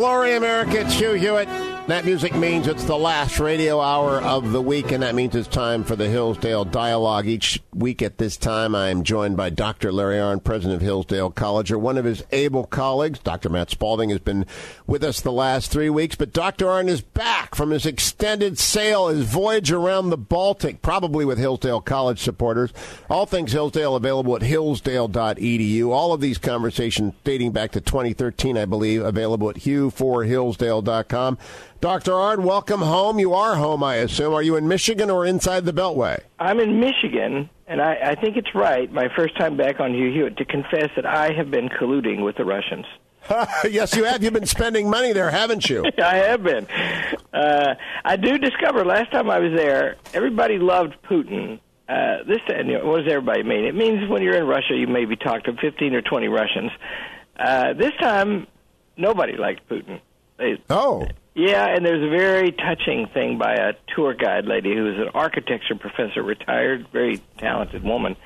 glory, America. It's Hugh Hewitt. That music means it's the last radio hour of the week, and that means it's time for the Hillsdale Dialogue. Each week at this time, I am joined by Dr. Larry Arnn, president of Hillsdale College, or one of his able colleagues. Dr. Matt Spalding has been with us the last three weeks, but Dr. Arnn is back from his extended sail, his voyage around the Baltic, probably with Hillsdale College supporters. All things Hillsdale available at hillsdale.edu. All of these conversations dating back to 2013, I believe, available at hugh4hillsdale.com. Dr. Arnn, welcome home. You are home, I assume. Are you in Michigan or inside the Beltway? I'm in Michigan, and I, I think it's right, my first time back on Hugh Hewitt, to confess that I have been colluding with the Russians. yes, you have. You've been spending money there, haven't you? I have been. Uh, I do discover last time I was there, everybody loved Putin. Uh, this you know, what does everybody mean? It means when you're in Russia, you maybe talk to 15 or 20 Russians. Uh, this time, nobody liked Putin. They, oh. Yeah, and there's a very touching thing by a tour guide lady who is an architecture professor, retired, very talented woman.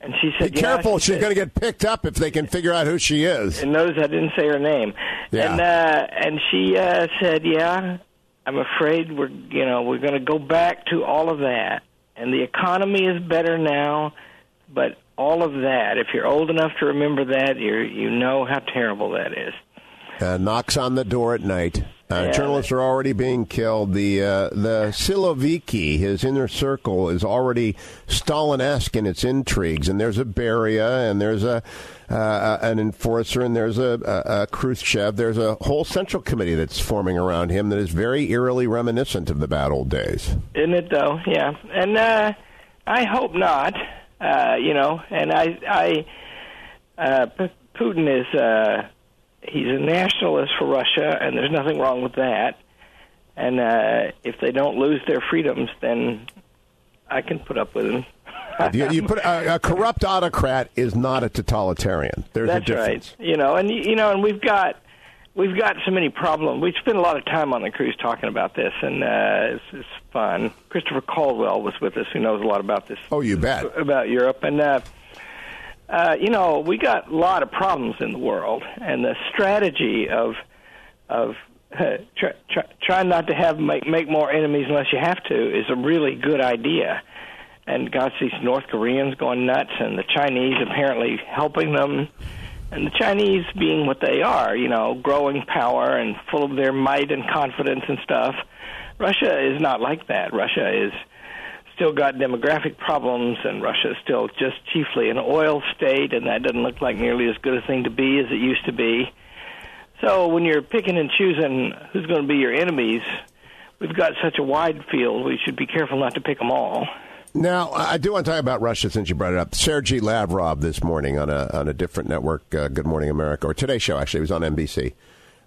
And she said, "Be careful; she she's going to get picked up if they can figure out who she is." And notice I didn't say her name. Yeah. And uh, and she uh, said, "Yeah, I'm afraid we're you know we're going to go back to all of that, and the economy is better now, but all of that. If you're old enough to remember that, you you know how terrible that is." Uh, knocks on the door at night. Uh, Yeah. Journalists are already being killed. The uh, the Siloviki, his inner circle, is already Stalin-esque in its intrigues. And there's a Beria, and there's a uh, an enforcer, and there's a, a, a Khrushchev. There's a whole central committee that's forming around him that is very eerily reminiscent of the bad old days. Isn't it though? Yeah, and uh, I hope not. Uh, you know, and I, I, uh, P- Putin is uh, he's a nationalist for Russia, and there's nothing wrong with that. And uh, if they don't lose their freedoms, then I can put up with him. You, you put a, a corrupt autocrat is not a totalitarian. There's That's a difference. right. You know, and you know, and we've got we've got so many problems. We spent a lot of time on the cruise talking about this, and uh, it's, it's fun. Christopher Caldwell was with us, who knows a lot about this. Oh, you bet. about Europe, and uh, uh, you know, we got a lot of problems in the world, and the strategy of of uh, try, try, trying not to have make make more enemies unless you have to is a really good idea. And got these North Koreans going nuts, and the Chinese apparently helping them, and the Chinese being what they are, you know, growing power and full of their might and confidence and stuff. Russia is not like that. Russia is still got demographic problems, and Russia is still just chiefly an oil state, and that doesn't look like nearly as good a thing to be as it used to be. So when you're picking and choosing who's going to be your enemies, we've got such a wide field. We should be careful not to pick them all. Now, I do want to talk about Russia since you brought it up. Sergei Lavrov this morning on a on a different network, uh, Good Morning America, or Today Show actually, it was on NBC,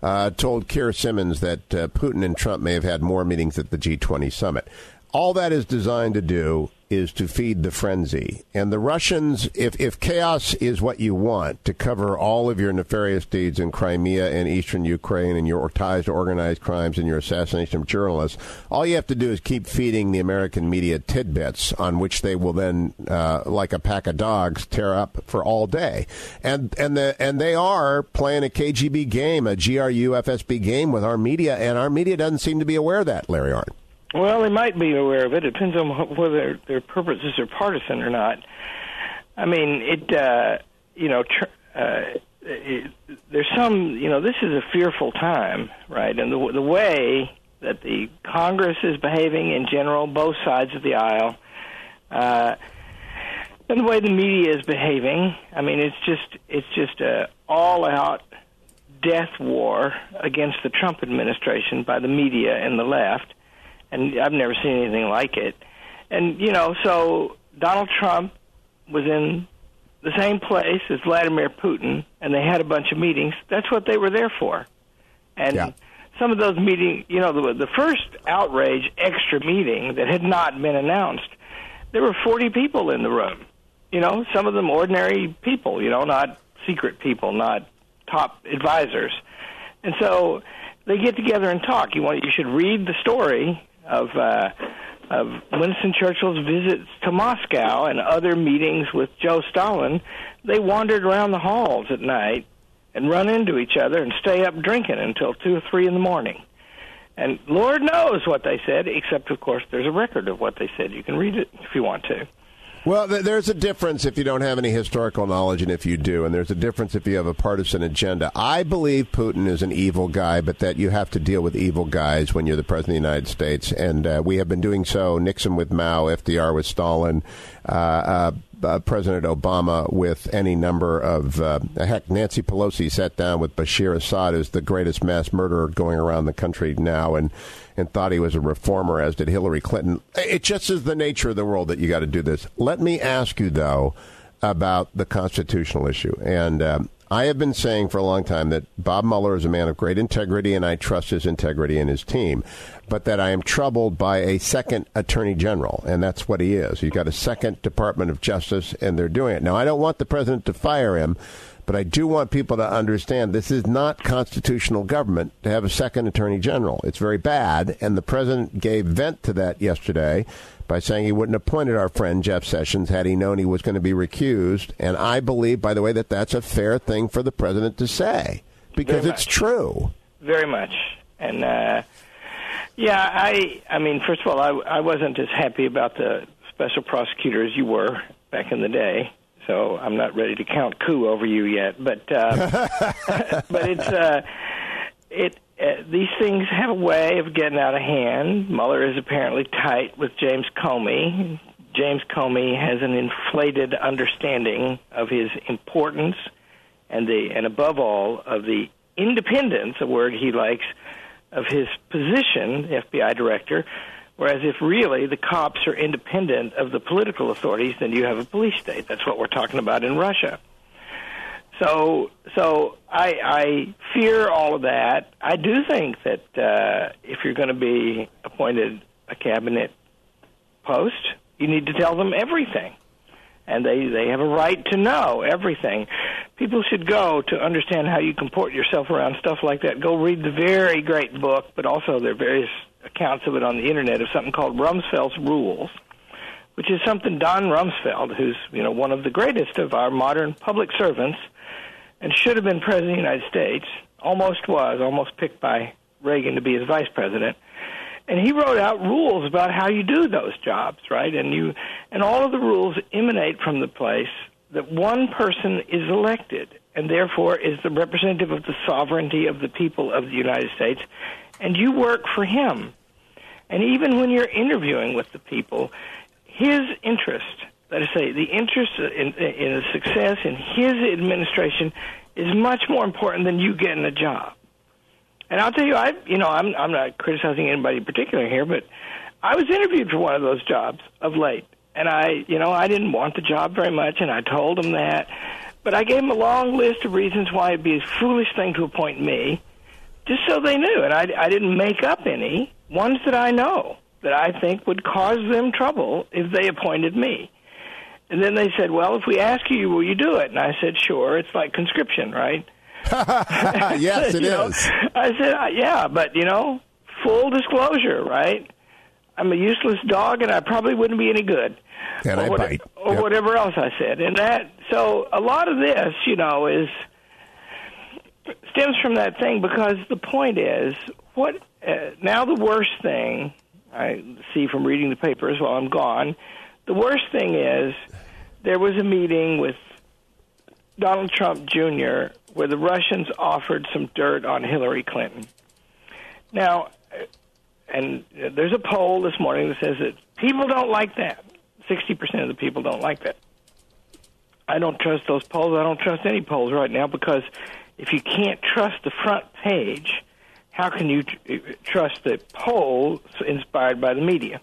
uh, told Keir Simmons that uh, Putin and Trump may have had more meetings at the G20 summit. All that is designed to do is to feed the frenzy. And the Russians, if, if chaos is what you want to cover all of your nefarious deeds in Crimea and eastern Ukraine and your ties to organized crimes and your assassination of journalists, all you have to do is keep feeding the American media tidbits on which they will then, uh, like a pack of dogs, tear up for all day. And, and, the, and they are playing a KGB game, a GRU FSB game with our media, and our media doesn't seem to be aware of that, Larry Arnn. Well, they might be aware of it. It depends on whether their purposes are partisan or not. I mean, it. Uh, you know, tr- uh, it, there's some. You know, this is a fearful time, right? And the the way that the Congress is behaving in general, both sides of the aisle, uh, and the way the media is behaving. I mean, it's just it's just a all out death war against the Trump administration by the media and the left and I've never seen anything like it. And you know, so Donald Trump was in the same place as Vladimir Putin, and they had a bunch of meetings. That's what they were there for. And Yeah. some of those meetings, you know, the, the first outrage extra meeting that had not been announced, there were 40 people in the room. You know, some of them ordinary people, you know, not secret people, not top advisors. And so they get together and talk. You want you should read the story of uh, of Winston Churchill's visits to Moscow and other meetings with Joe Stalin. They wandered around the halls at night and run into each other and stay up drinking until two or three in the morning. And Lord knows what they said, except, of course, there's a record of what they said. You can read it if you want to. Well, there's a difference if you don't have any historical knowledge and if you do, and there's a difference if you have a partisan agenda. I believe Putin is an evil guy, but that you have to deal with evil guys when you're the president of the United States, and uh, we have been doing so. Nixon with Mao, FDR with Stalin, uh, uh, uh, President Obama with any number of uh, heck. Nancy Pelosi sat down with Bashir Assad, who's the greatest mass murderer going around the country now, and and thought he was a reformer, as did Hillary Clinton. It just is the nature of the world that you got to do this. Let me ask you though about the constitutional issue, and um, I have been saying for a long time that Bob Mueller is a man of great integrity, and I trust his integrity and his team. But that I am troubled by a second attorney general, and that's what he is. You've got a second Department of Justice, and they're doing it. Now, I don't want the president to fire him, but I do want people to understand this is not constitutional government to have a second attorney general. It's very bad, and the president gave vent to that yesterday by saying he wouldn't have appointed our friend Jeff Sessions had he known he was going to be recused. And I believe, by the way, that that's a fair thing for the president to say because it's true. Very much. And uh, yeah, I I mean, first of all, I I wasn't as happy about the special prosecutor as you were back in the day. So I'm not ready to count coup over you yet, but uh, but it's uh, it uh, these things have a way of getting out of hand. Mueller is apparently tight with James Comey. James Comey has an inflated understanding of his importance and the and above all of the independence, a word he likes, of his position, FBI director. Whereas if really the cops are independent of the political authorities, then you have a police state. That's what we're talking about in Russia. So, so I, I fear all of that. I do think that uh, if you're going to be appointed a cabinet post, you need to tell them everything, and they they have a right to know everything. People should go to understand how you comport yourself around stuff like that. Go read the very great book, but also there are various accounts of it on the internet of something called Rumsfeld's Rules, which is something Don Rumsfeld, who's you know one of the greatest of our modern public servants and should have been president of the United States, almost was, almost picked by Reagan to be his vice president. And he wrote out rules about how you do those jobs, right? And you and all of the rules emanate from the place that one person is elected and therefore is the representative of the sovereignty of the people of the United States and you work for him. And even when you're interviewing with the people, his interest let us say, the interest in, in the success in his administration is much more important than you getting a job. And I'll tell you, I, you know, I'm, I'm not criticizing anybody in particular here, but I was interviewed for one of those jobs of late, and I, you know, I didn't want the job very much, and I told them that, but I gave them a long list of reasons why it'd be a foolish thing to appoint me, just so they knew, and I, I didn't make up any ones that I know that I think would cause them trouble if they appointed me. And then they said, "Well, if we ask you, will you do it?" And I said, "Sure." It's like conscription, right? yes, it is. Know, I said, uh, "Yeah, but you know, full disclosure, right? I'm a useless dog, and I probably wouldn't be any good." And or I what, bite. Or yep. whatever else I said, and that. So a lot of this, you know, is stems from that thing because the point is what uh, now the worst thing I see from reading the papers while I'm gone. The worst thing is there was a meeting with Donald Trump Jr. where the Russians offered some dirt on Hillary Clinton. Now, and there's a poll this morning that says that people don't like that. 60% of the people don't like that. I don't trust those polls. I don't trust any polls right now because if you can't trust the front page, how can you tr- trust the poll inspired by the media?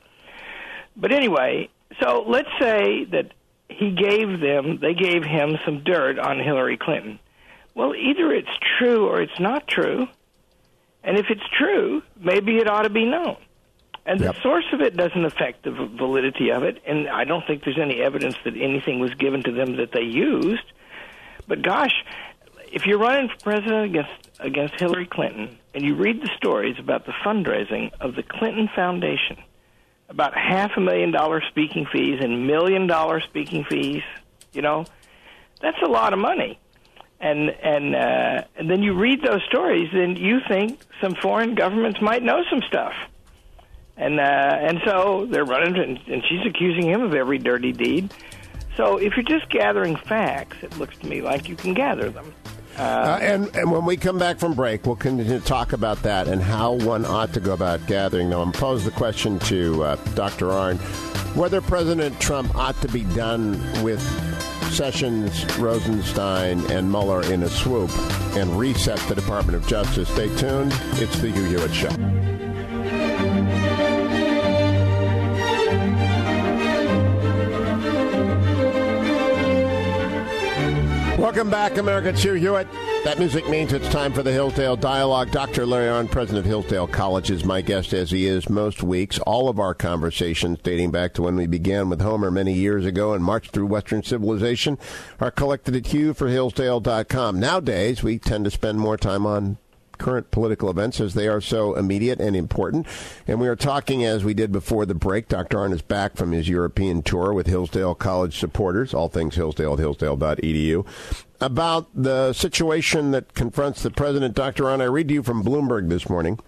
But anyway, so let's say that he gave them, they gave him some dirt on Hillary Clinton. Well, either it's true or it's not true. And if it's true, maybe it ought to be known. And Yep. the source of it doesn't affect the validity of it. And I don't think there's any evidence that anything was given to them that they used. But gosh, if you're running for president against against Hillary Clinton and you read the stories about the fundraising of the Clinton Foundation, about half a million dollar speaking fees and million dollar speaking fees, you know, that's a lot of money. and and uh, and then you read those stories, then you think some foreign governments might know some stuff, and uh, and so they're running, and, and she's accusing him of every dirty deed. So if you're just gathering facts, it looks to me like you can gather them. Uh, and, and when we come back from break, we'll continue to talk about that and how one ought to go about gathering them. I'm pose the question to uh, Dr. Arnn whether President Trump ought to be done with Sessions, Rosenstein, and Mueller in a swoop and reset the Department of Justice. Stay tuned. It's the Hugh Hewitt Show. Welcome back, America. Hugh Hewitt. That music means it's time for the Hillsdale Dialogue. Dr. Larry Arnn, president of Hillsdale College, is my guest as he is most weeks. All of our conversations, dating back to when we began with Homer many years ago and marched through Western civilization, are collected at HughforHillsdale.com. Nowadays, we tend to spend more time on current political events as they are so immediate and important. And we are talking, as we did before the break, Dr. Arnn is back from his European tour with Hillsdale College supporters, all things Hillsdale at hillsdale.edu, about the situation that confronts the president. Dr. Arnn, I read to you from Bloomberg this morning.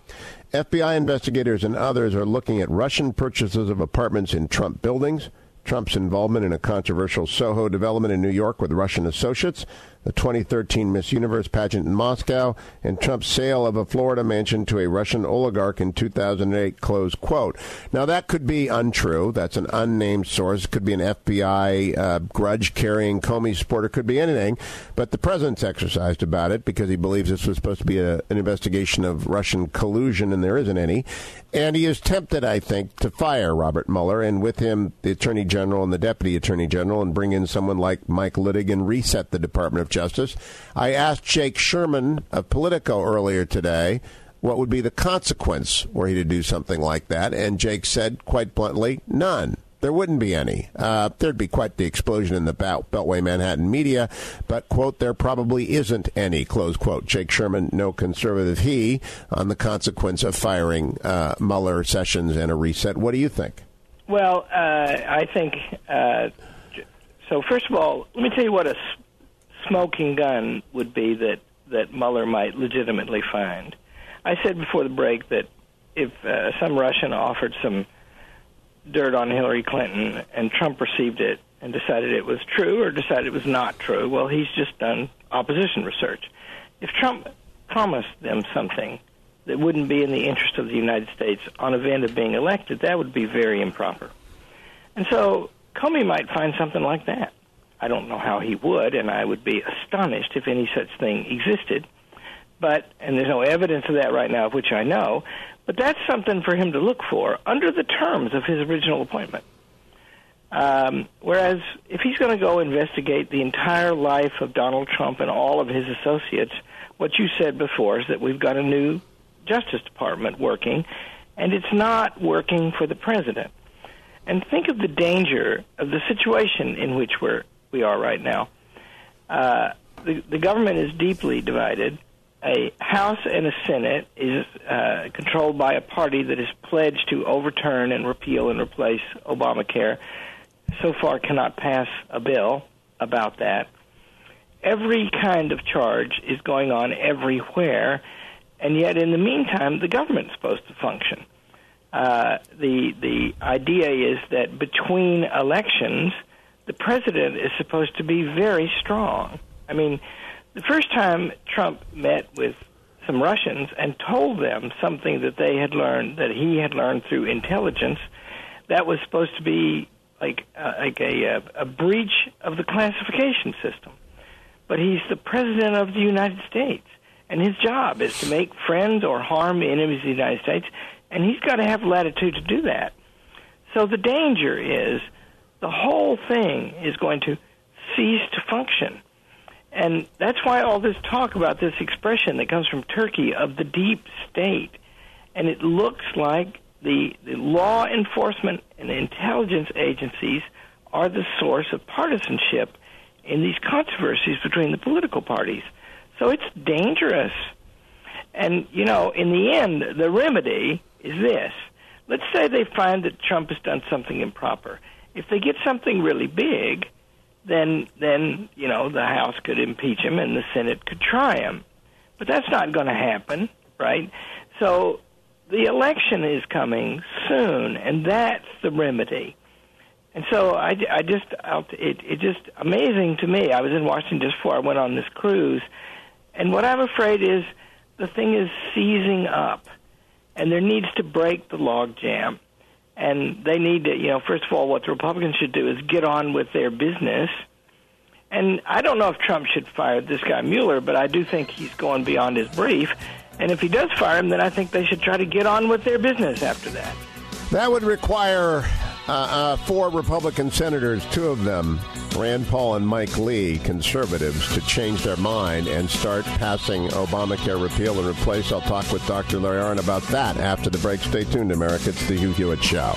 FBI investigators and others are looking at Russian purchases of apartments in Trump buildings. Trump's involvement in a controversial Soho development in New York with Russian associates, the 2013 Miss Universe pageant in Moscow, and Trump's sale of a Florida mansion to a Russian oligarch in 2008, close quote. Now, that could be untrue. That's an unnamed source. It could be an FBI uh, grudge-carrying Comey supporter. Could be anything. But the president's exercised about it because he believes this was supposed to be a, an investigation of Russian collusion, and there isn't any. And he is tempted, I think, to fire Robert Mueller, and with him, the Attorney General and the Deputy Attorney General, and bring in someone like Mike Luttig and reset the Department of Justice. I asked Jake Sherman of Politico earlier today what would be the consequence were he to do something like that, and Jake said quite bluntly, none. There wouldn't be any. Uh, there'd be quite the explosion in the Beltway Manhattan media, but, quote, there probably isn't any, close quote. Jake Sherman, no conservative he, on the consequence of firing uh, Mueller, Sessions, and a reset. What do you think? Well, uh, I think, uh, so first of all, let me tell you what a smoking gun would be that, that Mueller might legitimately find. I said before the break that if uh, some Russian offered some dirt on Hillary Clinton and Trump received it and decided it was true or decided it was not true, well, he's just done opposition research. If Trump promised them something that wouldn't be in the interest of the United States on event of being elected, that would be very improper. And so Comey might find something like that. I don't know how he would, and I would be astonished if any such thing existed. But, and there's no evidence of that right now, of which I know, but that's something for him to look for under the terms of his original appointment. Um, whereas if he's going to go investigate the entire life of Donald Trump and all of his associates, what you said before is that we've got a new Justice Department working, and it's not working for the president. And think of the danger of the situation in which we're we are right now. Uh, the, the government is deeply divided. A House and a Senate is uh, controlled by a party that is pledged to overturn and repeal and replace Obamacare. So far, cannot pass a bill about that. Every kind of charge is going on everywhere, and yet, in the meantime, the government's supposed to function. Uh, the the idea is that between elections, the president is supposed to be very strong. I mean, the first time Trump met with some Russians and told them something that they had learned that he had learned through intelligence, that was supposed to be like uh, like a, a breach of the classification system. But he's the president of the United States, and his job is to make friends or harm enemies of the United States, and he's got to have latitude to do that. So the danger is the whole thing is going to cease to function. And that's why all this talk about this expression that comes from Turkey of the deep state. And it looks like the, the law enforcement and intelligence agencies are the source of partisanship in these controversies between the political parties. So it's dangerous. And, you know, in the end, the remedy is this. Let's say they find that Trump has done something improper if they get something really big, then then you know the House could impeach him and the Senate could try him. But that's not going to happen, right? So the election is coming soon, and that's the remedy. And so I, I just it it just amazing to me. I was in Washington just before I went on this cruise, and what I'm afraid is the thing is seizing up, and there needs to break the logjam, and they need to you know first of all what the Republicans should do is get on with their business. And I don't know if Trump should fire this guy Mueller, but I do think he's going beyond his brief. And if he does fire him, then I think they should try to get on with their business after that. That would require uh, uh, four Republican senators, two of them, Rand Paul and Mike Lee, conservatives, to change their mind and start passing Obamacare repeal and replace. I'll talk with Dr. Larry Arnn about that after the break. Stay tuned, America. It's the Hugh Hewitt Show.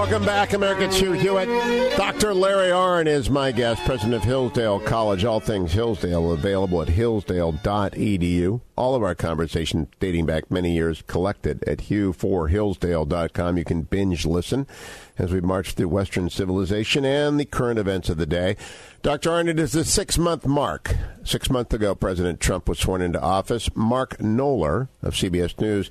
Welcome back, America. It's Hugh Hewitt. Dr. Larry Arnn is my guest, president of Hillsdale College. All things Hillsdale available at hillsdale.edu. All of our conversation dating back many years collected at hugh4hillsdale.com. You can binge listen as we march through Western civilization and the current events of the day. Dr. Arnn, it is the six month mark. Six months ago, President Trump was sworn into office. Mark Knoller of CBS News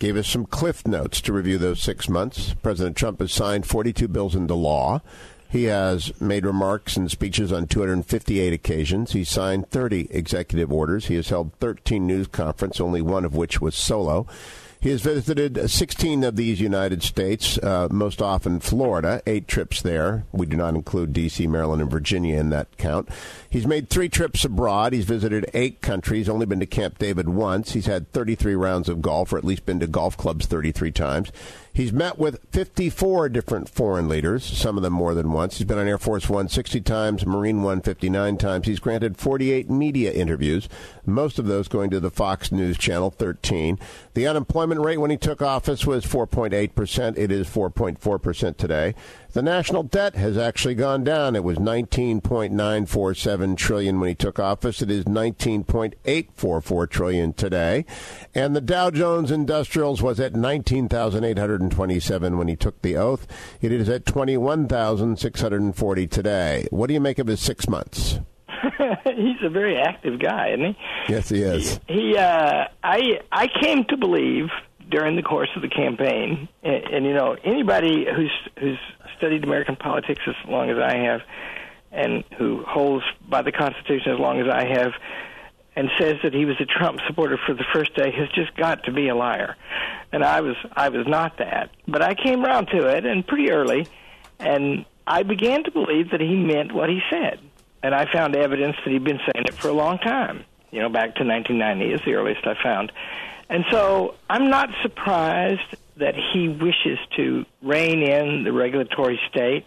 gave us some cliff notes to review those six months. President Trump has signed 42 bills into law. He has made remarks and speeches on 258 occasions. He signed 30 executive orders. He has held 13 news conferences, only one of which was solo. He has visited 16 of these United States, uh, most often Florida, eight trips there. We do not include D.C., Maryland, and Virginia in that count. He's made three trips abroad. He's visited eight countries, only been to Camp David once. He's had 33 rounds of golf, or at least been to golf clubs 33 times. He's met with 54 different foreign leaders, some of them more than once. He's been on Air Force One 60 times, Marine One 59 times. He's granted 48 media interviews, most of those going to the Fox News Channel 13. The unemployment rate when he took office was 4.8%. It is 4.4% today. The national debt has actually gone down. It was 19.947 trillion when he took office. It is 19.844 trillion today. And the Dow Jones Industrials was at 19,827 when he took the oath. It is at 21,640 today. What do you make of his 6 months? He's a very active guy, isn't he? Yes, he is. He, he uh I I came to believe during the course of the campaign and, and you know anybody who's who's studied American politics as long as I have, and who holds by the Constitution as long as I have, and says that he was a Trump supporter for the first day has just got to be a liar. And I was I was not that, but I came around to it, and pretty early, and I began to believe that he meant what he said, and I found evidence that he'd been saying it for a long time. You know, back to 1990 is the earliest I found. And so I'm not surprised that he wishes to rein in the regulatory state.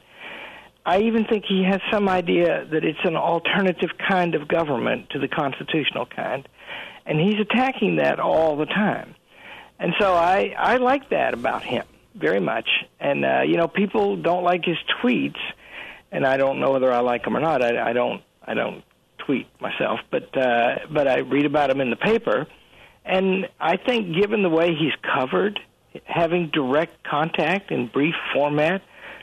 I even think he has some idea that it's an alternative kind of government to the constitutional kind, and he's attacking that all the time. And so I I like that about him very much. And uh, you know, people don't like his tweets, and I don't know whether I like them or not. I, I don't I don't tweet myself, but uh, but I read about him in the paper, and I think given the way he's covered having direct contact in brief format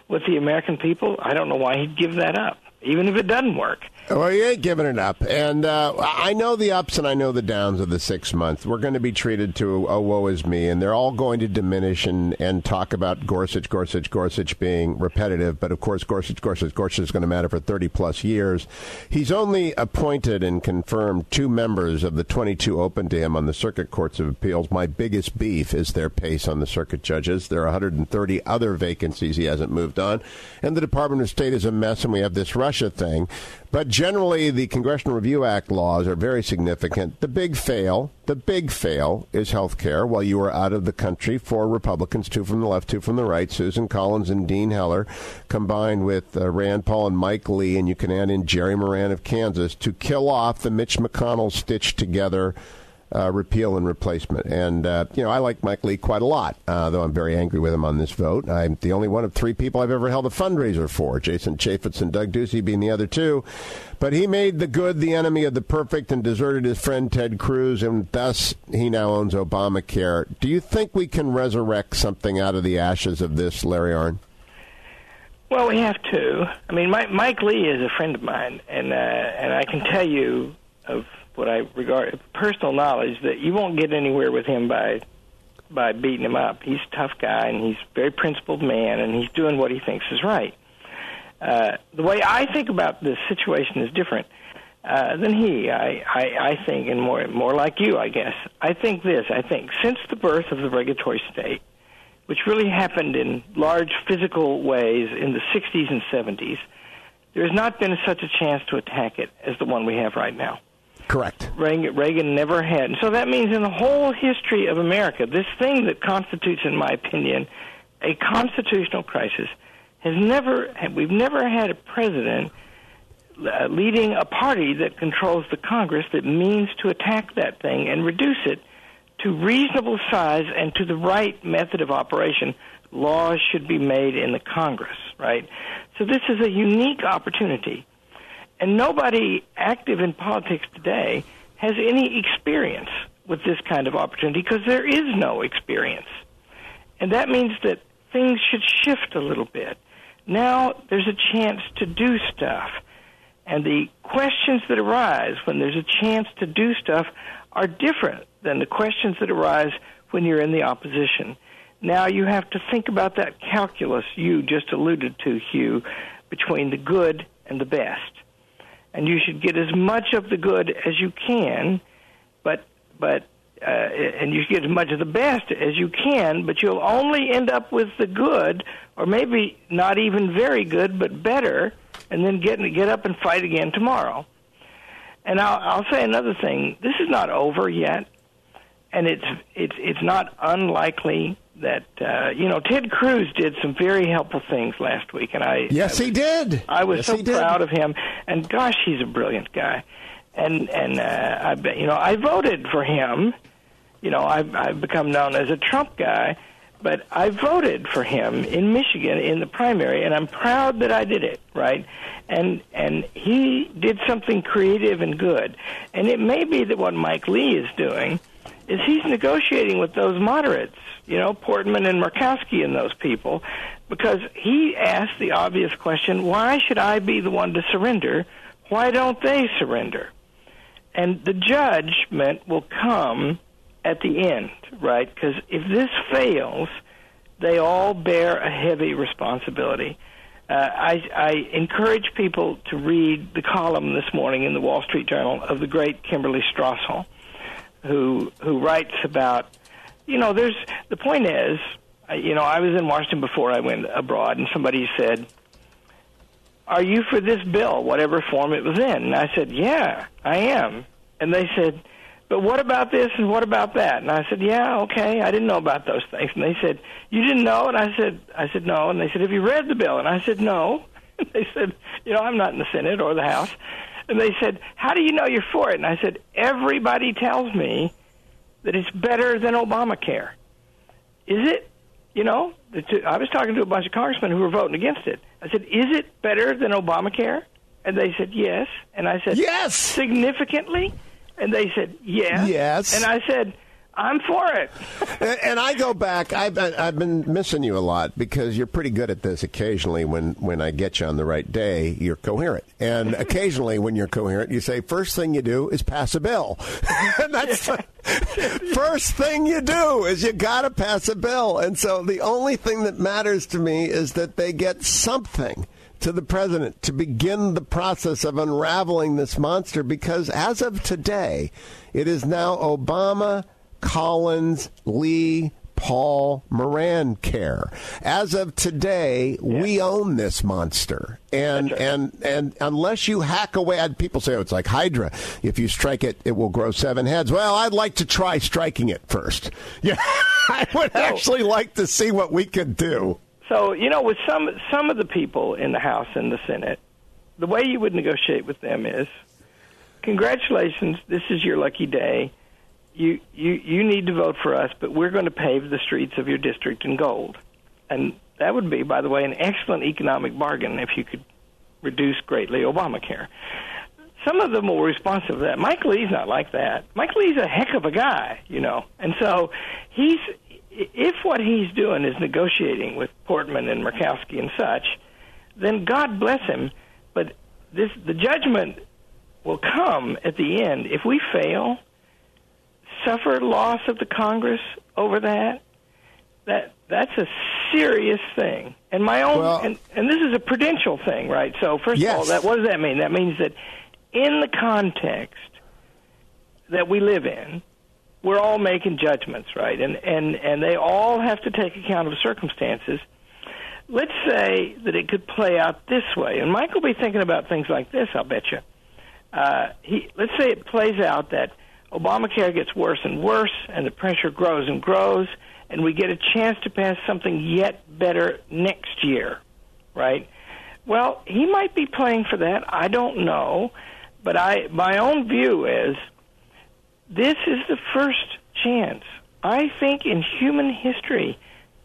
with the American people, I don't know why he'd give that up, even if it doesn't work. Well, you ain't giving it up. And uh, I know the ups and I know the downs of the six months. We're going to be treated to, oh, woe is me. And they're all going to diminish and, and talk about Gorsuch, Gorsuch, Gorsuch being repetitive. But of course, Gorsuch, Gorsuch, Gorsuch is going to matter for 30 plus years. He's only appointed and confirmed two members of the 22 open to him on the Circuit Courts of Appeals. My biggest beef is their pace on the circuit judges. There are 130 other vacancies he hasn't moved on. And the Department of State is a mess, and we have this Russia thing. But generally, the Congressional Review Act laws are very significant. The big fail, the big fail is health care. While you are out of the country, four Republicans, two from the left, two from the right, Susan Collins and Dean Heller, combined with uh, Rand Paul and Mike Lee, and you can add in Jerry Moran of Kansas, to kill off the Mitch McConnell stitched together uh, repeal and replacement. And, uh, you know, I like Mike Lee quite a lot, uh, though I'm very angry with him on this vote. I'm the only one of three people I've ever held a fundraiser for, Jason Chaffetz and Doug Ducey being the other two. But he made the good the enemy of the perfect and deserted his friend Ted Cruz, and thus he now owns Obamacare. Do you think we can resurrect something out of the ashes of this, Larry Arnn? Well, we have to. I mean, Mike, Mike Lee is a friend of mine, and uh, and I can tell you of what I regard personal knowledge that you won't get anywhere with him by by beating him up. He's a tough guy and he's a very principled man and he's doing what he thinks is right. Uh, the way I think about this situation is different uh, than he. I, I I think and more more like you, I guess. I think this. I think since the birth of the regulatory state, which really happened in large physical ways in the 60s and 70s, there has not been such a chance to attack it as the one we have right now. Correct. Reagan, Reagan never had. And so that means in the whole history of America, this thing that constitutes, in my opinion, a constitutional crisis has never, we've never had a president uh, leading a party that controls the Congress that means to attack that thing and reduce it to reasonable size and to the right method of operation. Laws should be made in the Congress, right? So this is a unique opportunity and nobody active in politics today has any experience with this kind of opportunity because there is no experience. And that means that things should shift a little bit. Now there's a chance to do stuff. And the questions that arise when there's a chance to do stuff are different than the questions that arise when you're in the opposition. Now you have to think about that calculus you just alluded to, Hugh, between the good and the best and you should get as much of the good as you can, but but uh, and you should get as much of the best as you can, but you'll only end up with the good, or maybe not even very good, but better, and then get get up and fight again tomorrow. And I'll, I'll say another thing: this is not over yet, and it's it's it's not unlikely that uh, you know Ted Cruz did some very helpful things last week, and I yes I was, he did. I was yes, so proud of him, and gosh, he's a brilliant guy, and and uh, I bet you know I voted for him. You know I've I've become known as a Trump guy, but I voted for him in Michigan in the primary, and I'm proud that I did it. Right, and and he did something creative and good, and it may be that what Mike Lee is doing is he's negotiating with those moderates you know, Portman and Murkowski and those people, because he asked the obvious question, why should I be the one to surrender? Why don't they surrender? And the judgment will come at the end, right? Because if this fails, they all bear a heavy responsibility. Uh, I, I encourage people to read the column this morning in the Wall Street Journal of the great Kimberly Strassel, who who writes about you know, there's the point is, you know, I was in Washington before I went abroad, and somebody said, "Are you for this bill, whatever form it was in?" And I said, "Yeah, I am." And they said, "But what about this and what about that?" And I said, "Yeah, okay, I didn't know about those things." And they said, "You didn't know?" And I said, "I said no." And they said, "Have you read the bill?" And I said, "No." And they said, "You know, I'm not in the Senate or the House." And they said, "How do you know you're for it?" And I said, "Everybody tells me." that it's better than Obamacare. Is it? You know, I was talking to a bunch of congressmen who were voting against it. I said, "Is it better than Obamacare?" And they said, "Yes." And I said, "Yes." Significantly? And they said, "Yes." Yes. And I said, I'm for it. and, I go back. I've I've been missing you a lot because you're pretty good at this. Occasionally, when when I get you on the right day, you're coherent, and occasionally when you're coherent, you say first thing you do is pass a bill, and that's the first thing you do is you got to pass a bill. And so the only thing that matters to me is that they get something to the president to begin the process of unraveling this monster because as of today, it is now Obama Collins, Lee, Paul Moran care. As of today, yeah. we own this monster, and right. and and unless you hack away, people say oh, it's like Hydra. If you strike it, it will grow seven heads. Well, I'd like to try striking it first. Yeah, I would oh. actually like to see what we could do. So you know, with some some of the people in the House and the Senate, the way you would negotiate with them is, congratulations, this is your lucky day you, you, you need to vote for us, but we're going to pave the streets of your district in gold. And that would be, by the way, an excellent economic bargain if you could reduce greatly Obamacare. Some of them will respond to that. Mike Lee's not like that. Mike Lee's a heck of a guy, you know. And so he's if what he's doing is negotiating with Portman and Murkowski and such, then God bless him. But this the judgment will come at the end if we fail, suffer loss of the Congress over that. That that's a serious thing. And my own well, and, and this is a prudential thing, right? So first yes. of all, that what does that mean? That means that in the context that we live in, we're all making judgments, right? And and and they all have to take account of circumstances. Let's say that it could play out this way, and Mike will be thinking about things like this. I'll bet you. Uh, he let's say it plays out that Obamacare gets worse and worse, and the pressure grows and grows, and we get a chance to pass something yet better next year, right? Well, he might be playing for that. I don't know, but I my own view is this is the first chance, I think, in human history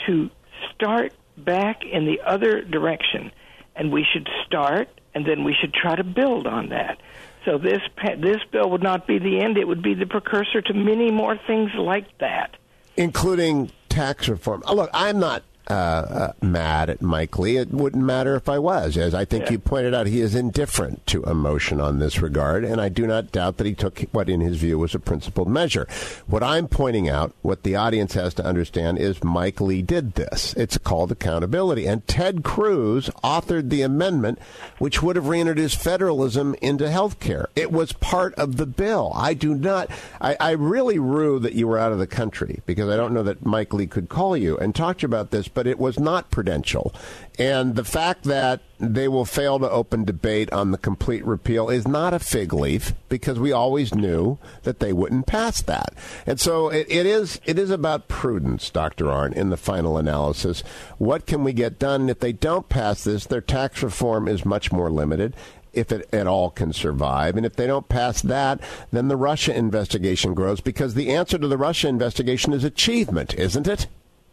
to start back in the other direction. And we should start, and then we should try to build on that. So this this bill would not be the end; it would be the precursor to many more things like that, including tax reform. Oh, look, I'm not uh, uh, mad at Mike Lee. It wouldn't matter if I was. As I think yeah. you pointed out, he is indifferent to emotion on this regard, and I do not doubt that he took what, in his view, was a principled measure. What I'm pointing out, what the audience has to understand, is Mike Lee did this. It's called accountability. And Ted Cruz authored the amendment which would have reintroduced federalism into health care. It was part of the bill. I do not, I, I really rue that you were out of the country because I don't know that Mike Lee could call you and talk to you about this but it was not prudential. And the fact that they will fail to open debate on the complete repeal is not a fig leaf because we always knew that they wouldn't pass that. And so it, it is it is about prudence, Dr. Arnn, in the final analysis. What can we get done? If they don't pass this, their tax reform is much more limited if it at all can survive. And if they don't pass that, then the Russia investigation grows because the answer to the Russia investigation is achievement, isn't it?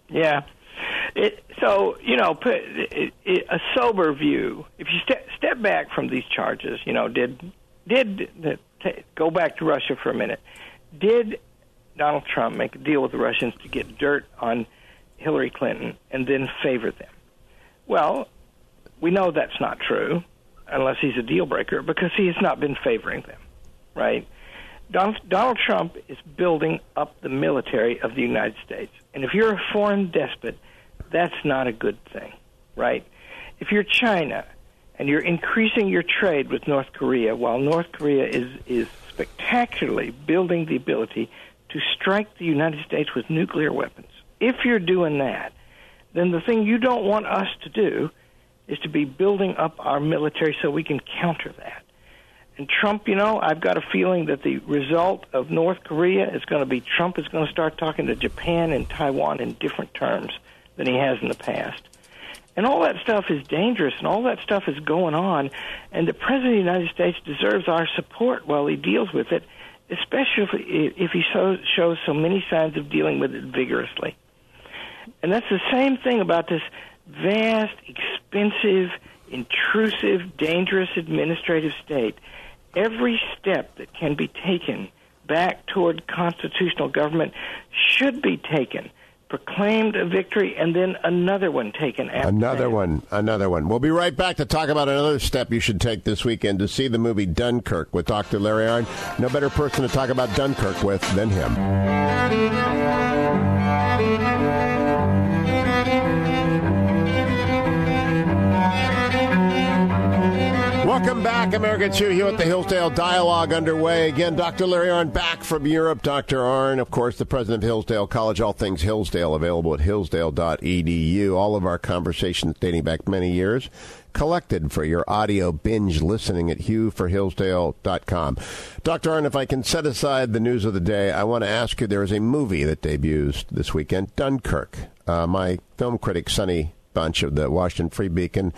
Yeah. It, so you know, put, it, it, a sober view. If you step step back from these charges, you know, did did the, t- go back to Russia for a minute? Did Donald Trump make a deal with the Russians to get dirt on Hillary Clinton and then favor them? Well, we know that's not true unless he's a deal breaker because he has not been favoring them, right? Donald, Donald Trump is building up the military of the United States. And if you're a foreign despot, that's not a good thing, right? If you're China and you're increasing your trade with North Korea while North Korea is, is spectacularly building the ability to strike the United States with nuclear weapons, if you're doing that, then the thing you don't want us to do is to be building up our military so we can counter that. And Trump, you know, I've got a feeling that the result of North Korea is going to be Trump is going to start talking to Japan and Taiwan in different terms than he has in the past. And all that stuff is dangerous, and all that stuff is going on. And the President of the United States deserves our support while he deals with it, especially if he shows so many signs of dealing with it vigorously. And that's the same thing about this vast, expensive, intrusive, dangerous administrative state. Every step that can be taken back toward constitutional government should be taken proclaimed a victory, and then another one taken after Another that. one, another one. We'll be right back to talk about another step you should take this weekend to see the movie Dunkirk with Dr. Larry Arnn. No better person to talk about Dunkirk with than him. Back, America 2 here at the Hillsdale Dialogue underway. Again, Dr. Larry Arnn back from Europe. Dr. Arnn, of course, the president of Hillsdale College, all things Hillsdale, available at hillsdale.edu. All of our conversations dating back many years, collected for your audio binge listening at hughforhillsdale.com. Dr. Arnn, if I can set aside the news of the day, I want to ask you there is a movie that debuts this weekend, Dunkirk. Uh, my film critic, Sonny Bunch of the Washington Free Beacon,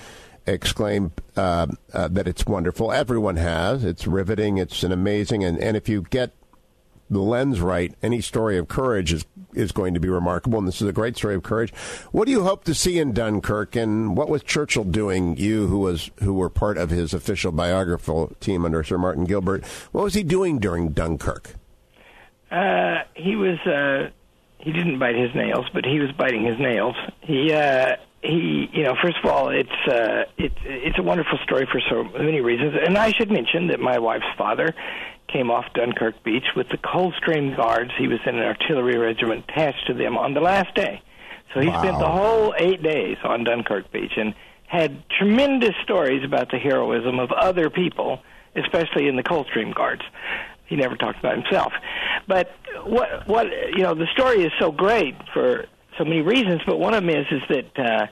exclaim uh, uh, that it's wonderful. Everyone has. It's riveting. It's an amazing. And, and if you get the lens right, any story of courage is is going to be remarkable, and this is a great story of courage. What do you hope to see in Dunkirk, and what was Churchill doing? You, who was who were part of his official biographical team under Sir Martin Gilbert, what was he doing during Dunkirk? Uh, he was. Uh, he didn't bite his nails, but he was biting his nails. He. Uh, he, you know, first of all, it's uh, it's it's a wonderful story for so many reasons, and I should mention that my wife's father came off Dunkirk Beach with the Coldstream Guards. He was in an artillery regiment attached to them on the last day. So he Wow. spent the whole eight days on Dunkirk Beach and had tremendous stories about the heroism of other people, especially in the Coldstream Guards. He never talked about himself. But what what you know, the story is so great for so many reasons, but one of them is is that uh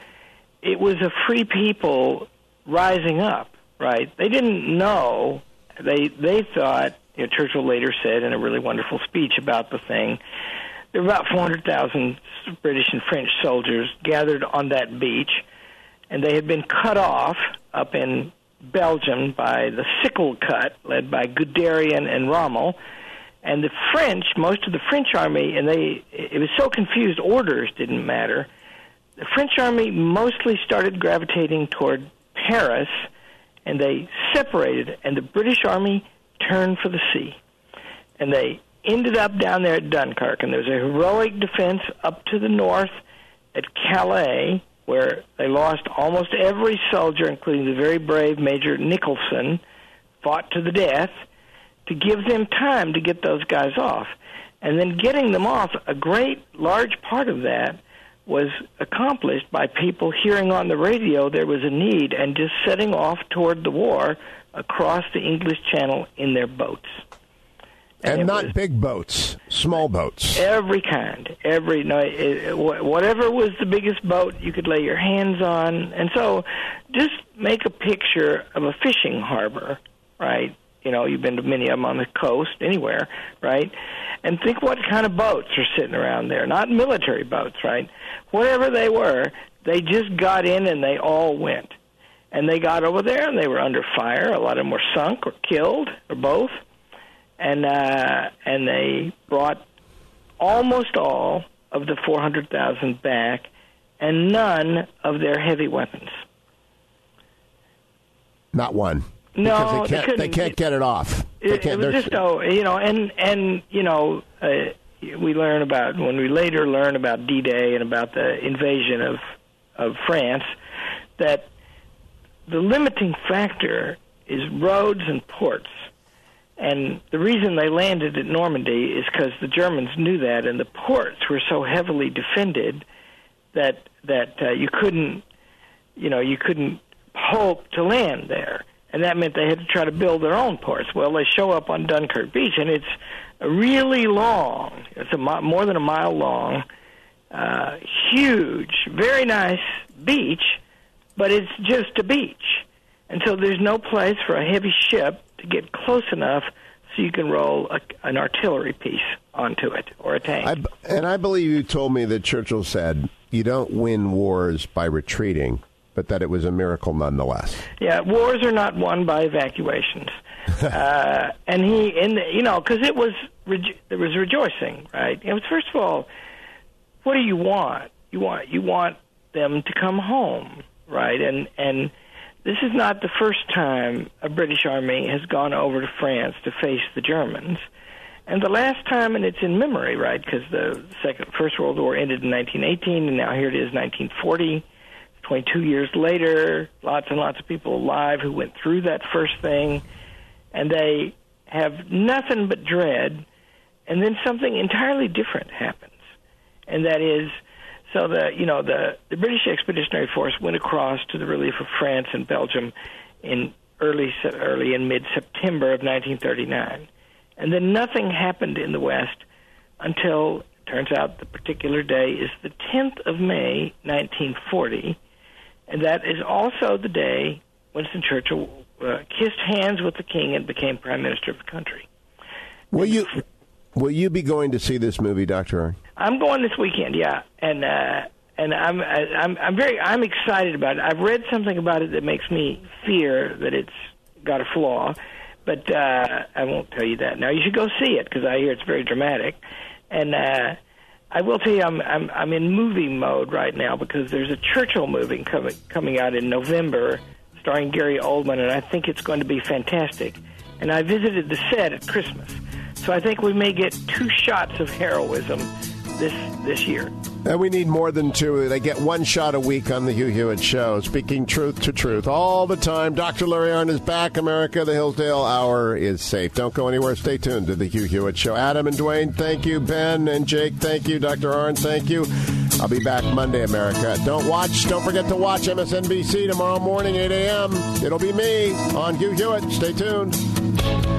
it was a free people rising up, right? They didn't know. They they thought. You know, Churchill later said in a really wonderful speech about the thing. There were about 400,000 British and French soldiers gathered on that beach, and they had been cut off up in Belgium by the Sickle Cut, led by Guderian and Rommel. And the French, most of the French army, and they, it was so confused, orders didn't matter the French army mostly started gravitating toward Paris, and they separated, and the British army turned for the sea. And they ended up down there at Dunkirk, and there was a heroic defense up to the north at Calais, where they lost almost every soldier, including the very brave Major Nicholson, fought to the death to give them time to get those guys off. And then getting them off, a great large part of that was accomplished by people hearing on the radio there was a need and just setting off toward the war across the English Channel in their boats. And, it not big boats, small boats. every kind, every no, it, it, whatever was the biggest boat you could lay your hands on, and so just make a picture of a fishing harbor, right? You know, you've been to many of them on the coast, anywhere, right? And think what kind of boats are sitting around there. Not military boats, right? Whatever they were, they just got in and they all went. And they got over there and they were under fire. A lot of them were sunk or killed or both. And uh, and they brought almost all of the 400,000 back and none of their heavy weapons. Not one. No, because they they can't. They couldn't. can't get it off. It, it was just no, you know, and and you know, uh, we learn about when we later learn about D-Day and about the invasion of of France that the limiting factor is roads and ports. And the reason they landed at Normandy is because the Germans knew that, and the ports were so heavily defended that that uh, you couldn't, you know, you couldn't hope to land there, and that meant they had to try to build their own ports. Well, they show up on Dunkirk Beach, and it's really long. It's a mi- more than a mile long, uh, huge, very nice beach, but it's just a beach, and so there's no place for a heavy ship to get close enough so you can roll a, an artillery piece onto it or a tank. I and I believe you told me that Churchill said you don't win wars by retreating, but that it was a miracle nonetheless. Yeah, wars are not won by evacuations. uh, and he, and you know, because it was rejo- there was rejoicing, right? It was first of all, what do you want? You want you want them to come home, right? And and this is not the first time a British army has gone over to France to face the Germans. And the last time, and it's in memory, right? Because the second, First World War ended in 1918, and now here it is, 1940. 22 years later, lots and lots of people alive who went through that first thing, and they have nothing but dread, and then something entirely different happens, and that is, so the you know the the British Expeditionary Force went across to the relief of France and Belgium in early early in mid September of 1939, and then nothing happened in the West until turns out the particular day is the 10th of May 1940 and that is also the day Winston Churchill uh, kissed hands with the king and became prime minister of the country. Will you? Will you be going to see this movie, Doctor? I'm going this weekend, yeah, and uh, and I'm I'm I'm very I'm excited about it. I've read something about it that makes me fear that it's got a flaw, but uh, I won't tell you that now. You should go see it because I hear it's very dramatic, and uh, I will tell you I'm I'm I'm in movie mode right now because there's a Churchill movie coming coming out in November, starring Gary Oldman, and I think it's going to be fantastic. And I visited the set at Christmas, so I think we may get two shots of heroism this this year. And we need more than two. They get one shot a week on the Hugh Hewitt Show, speaking truth to truth all the time. Dr. Larry Arnn is back. America, the Hillsdale Hour is safe. Don't go anywhere. Stay tuned to the Hugh Hewitt Show. Adam and Dwayne, thank you. Ben and Jake, thank you. Dr. Arnn, thank you. I'll be back Monday, America. Don't watch, don't forget to watch MSNBC tomorrow morning, 8 a.m. It'll be me on Hugh Hewitt. Stay tuned.